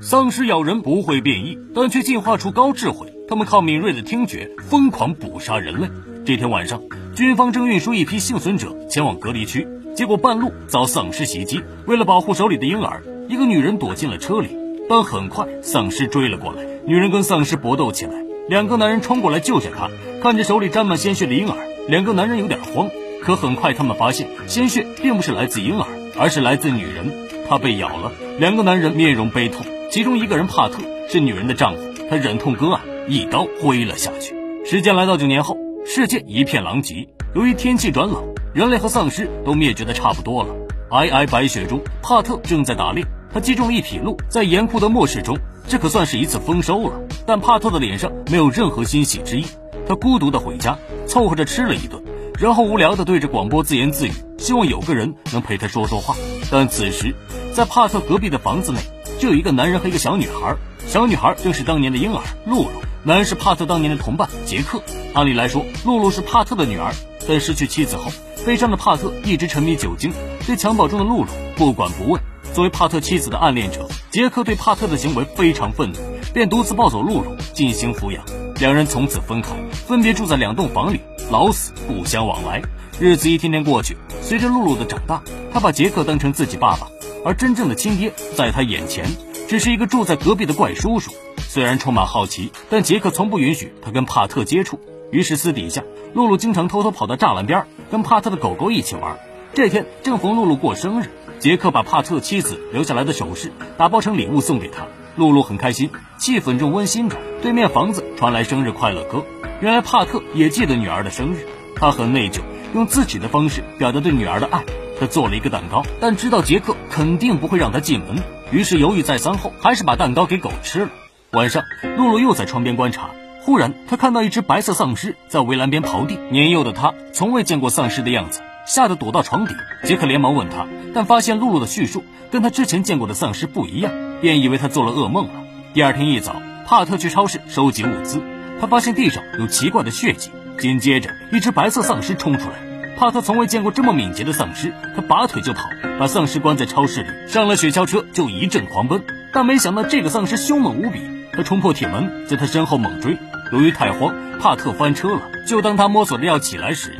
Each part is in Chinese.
丧尸咬人不会变异，但却进化出高智慧。他们靠敏锐的听觉疯狂捕杀人类。这天晚上，军方正运输一批幸存者前往隔离区，结果半路遭丧尸袭击。为了保护手里的婴儿，一个女人躲进了车里。但很快，丧尸追了过来，女人跟丧尸搏斗起来。两个男人冲过来救下她，看着手里沾满鲜血的婴儿，两个男人有点慌。可很快，他们发现鲜血并不是来自婴儿，而是来自女人，她被咬了。两个男人面容悲痛，其中一个人帕特是女人的丈夫，他忍痛割爱，一刀挥了下去。时间来到九年后，世界一片狼藉。由于天气转冷，人类和丧尸都灭绝的差不多了。皑皑白雪中，帕特正在打猎，他击中了一匹鹿。在严酷的末世中，这可算是一次丰收了。但帕特的脸上没有任何欣喜之意，他孤独的回家，凑合着吃了一顿。然后无聊的对着广播自言自语，希望有个人能陪他说说话。但此时，在帕特隔壁的房子内，就有一个男人和一个小女孩。小女孩正是当年的婴儿露露，男人是帕特当年的同伴杰克。按理来说，露露是帕特的女儿，但失去妻子后，悲伤的帕特一直沉迷酒精，对襁褓中的露露不管不问。作为帕特妻子的暗恋者，杰克对帕特的行为非常愤怒，便独自抱走露露进行抚养。两人从此分开，分别住在两栋房里。老死不相往来，日子一天天过去。随着露露的长大，他把杰克当成自己爸爸，而真正的亲爹在他眼前只是一个住在隔壁的怪叔叔。虽然充满好奇，但杰克从不允许他跟帕特接触。于是私底下，露露经常偷偷跑到栅栏边，跟帕特的狗狗一起玩。这天正逢露露过生日，杰克把帕特妻子留下来的首饰打包成礼物送给她。露露很开心，气氛正温馨着。对面房子传来生日快乐歌。原来帕特也记得女儿的生日，他很内疚，用自己的方式表达对女儿的爱。他做了一个蛋糕，但知道杰克肯定不会让他进门，于是犹豫再三后，还是把蛋糕给狗吃了。晚上，露露又在窗边观察，忽然他看到一只白色丧尸在围栏边刨地。年幼的他从未见过丧尸的样子，吓得躲到床底。杰克连忙问他，但发现露露的叙述跟他之前见过的丧尸不一样，便以为他做了噩梦了。第二天一早，帕特去超市收集物资。他发现地上有奇怪的血迹，紧接着一只白色丧尸冲出来。帕特从未见过这么敏捷的丧尸，他拔腿就跑，把丧尸关在超市里，上了雪橇车就一阵狂奔。但没想到这个丧尸凶猛无比，他冲破铁门，在他身后猛追。由于太慌，帕特翻车了。就当他摸索着要起来时，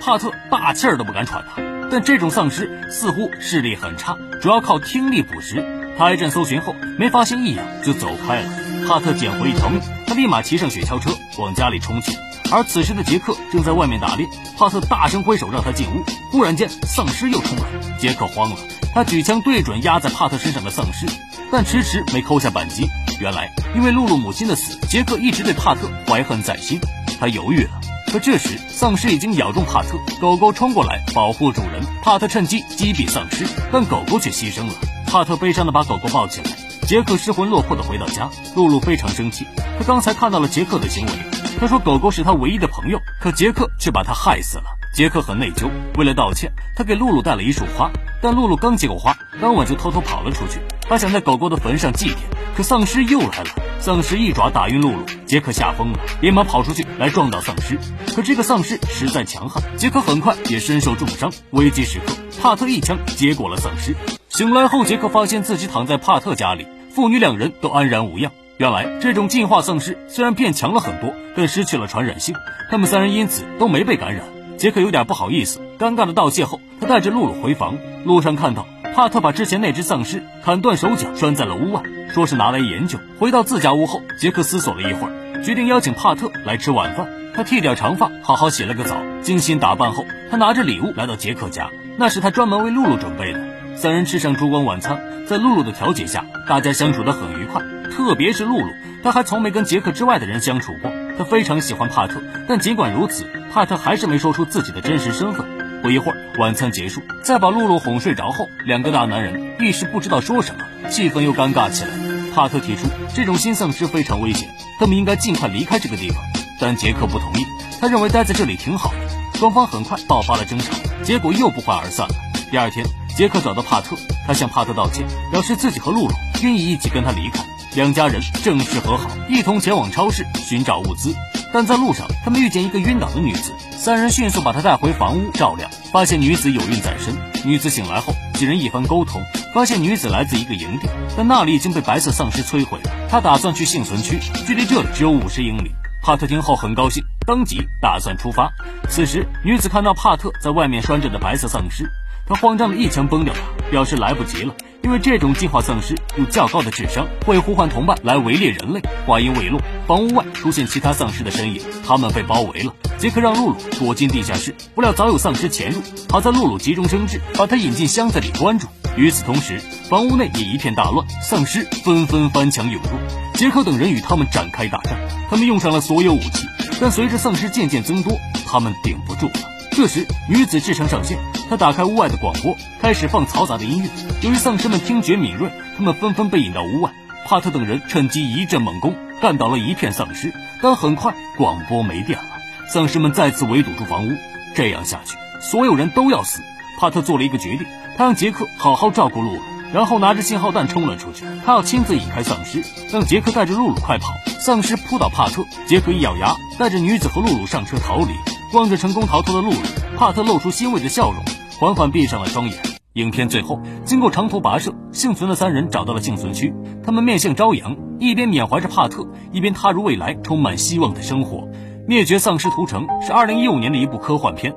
帕特大气儿都不敢喘了。但这种丧尸似乎视力很差，主要靠听力捕食。他一阵搜寻后没发现异样，就走开了。帕特捡回一条命，他立马骑上雪橇车往家里冲去。而此时的杰克正在外面打猎，帕特大声挥手让他进屋。忽然间，丧尸又冲来，杰克慌了，他举枪对准压在帕特身上的丧尸，但迟迟没扣下扳机。原来，因为露露母亲的死，杰克一直对帕特怀恨在心。他犹豫了，可这时丧尸已经咬中帕特，狗狗冲过来保护主人，帕特趁机击毙丧尸，但狗狗却牺牲了。帕特悲伤地把狗狗抱起来，杰克失魂落魄地回到家。露露非常生气，他刚才看到了杰克的行为。他说狗狗是他唯一的朋友，可杰克却把他害死了。杰克很内疚，为了道歉，他给露露带了一束花。但露露刚接过花，当晚就偷偷跑了出去。他想在狗狗的坟上祭奠，可丧尸又来了。丧尸一爪打晕露露，杰克吓疯了，连忙跑出去来撞倒丧尸。可这个丧尸实在强悍，杰克很快也身受重伤。危机时刻，帕特一枪接过了丧尸。醒来后，杰克发现自己躺在帕特家里，父女两人都安然无恙。原来，这种进化丧尸虽然变强了很多，但失去了传染性，他们三人因此都没被感染。杰克有点不好意思，尴尬的道谢后，他带着露露回房。路上看到帕特把之前那只丧尸砍断手脚拴在了屋外，说是拿来研究。回到自家屋后，杰克思索了一会儿，决定邀请帕特来吃晚饭。他剃掉长发，好好洗了个澡，精心打扮后，他拿着礼物来到杰克家，那是他专门为露露准备的。三人吃上烛光晚餐，在露露的调解下，大家相处得很愉快。特别是露露，她还从没跟杰克之外的人相处过。她非常喜欢帕特，但尽管如此，帕特还是没说出自己的真实身份。不一会儿，晚餐结束，在把露露哄睡着后，两个大男人一时不知道说什么，气氛又尴尬起来。帕特提出，这种新丧尸非常危险，他们应该尽快离开这个地方。但杰克不同意，他认为待在这里挺好的。双方很快爆发了争吵，结果又不欢而散了。第二天。杰克找到帕特，他向帕特道歉，表示自己和露露愿意一起跟他离开。两家人正式和好，一同前往超市寻找物资。但在路上，他们遇见一个晕倒的女子，三人迅速把她带回房屋照料，发现女子有孕在身。女子醒来后，几人一番沟通，发现女子来自一个营地，但那里已经被白色丧尸摧毁了。他打算去幸存区，距离这里只有五十英里。帕特听后很高兴，当即打算出发。此时，女子看到帕特在外面拴着的白色丧尸，他慌张的一枪崩掉他，表示来不及了。因为这种进化丧尸有较高的智商，会呼唤同伴来围猎人类。话音未落，房屋外出现其他丧尸的身影，他们被包围了。杰克让露露躲进地下室，不料早有丧尸潜入。好在露露急中生智，把他引进箱子里关住。与此同时，房屋内也一片大乱，丧尸纷纷翻墙涌入。杰克等人与他们展开大战，他们用上了所有武器，但随着丧尸渐渐增多，他们顶不住了。这时，女子智商上线，她打开屋外的广播，开始放嘈杂的音乐。由于丧尸们听觉敏锐，他们纷纷被引到屋外。帕特等人趁机一阵猛攻，干倒了一片丧尸。但很快，广播没电了，丧尸们再次围堵住房屋。这样下去，所有人都要死。帕特做了一个决定，他让杰克好好照顾露露，然后拿着信号弹冲了出去。他要亲自引开丧尸，让杰克带着露露快跑。丧尸扑倒帕特，杰克一咬牙，带着女子和露露上车逃离。望着成功逃脱的露露，帕特露出欣慰的笑容，缓缓闭上了双眼。影片最后，经过长途跋涉，幸存的三人找到了幸存区。他们面向朝阳，一边缅怀着帕特，一边踏入未来充满希望的生活。《灭绝丧尸屠城》是2015年的一部科幻片，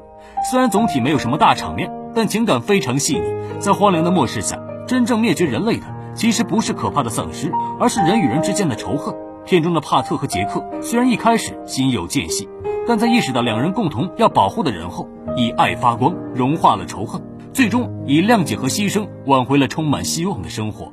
虽然总体没有什么大场面，但情感非常细腻。在荒凉的末世下，真正灭绝人类的其实不是可怕的丧尸，而是人与人之间的仇恨。片中的帕特和杰克虽然一开始心有间隙。但在意识到两人共同要保护的人后，以爱发光，融化了仇恨，最终以谅解和牺牲挽回了充满希望的生活。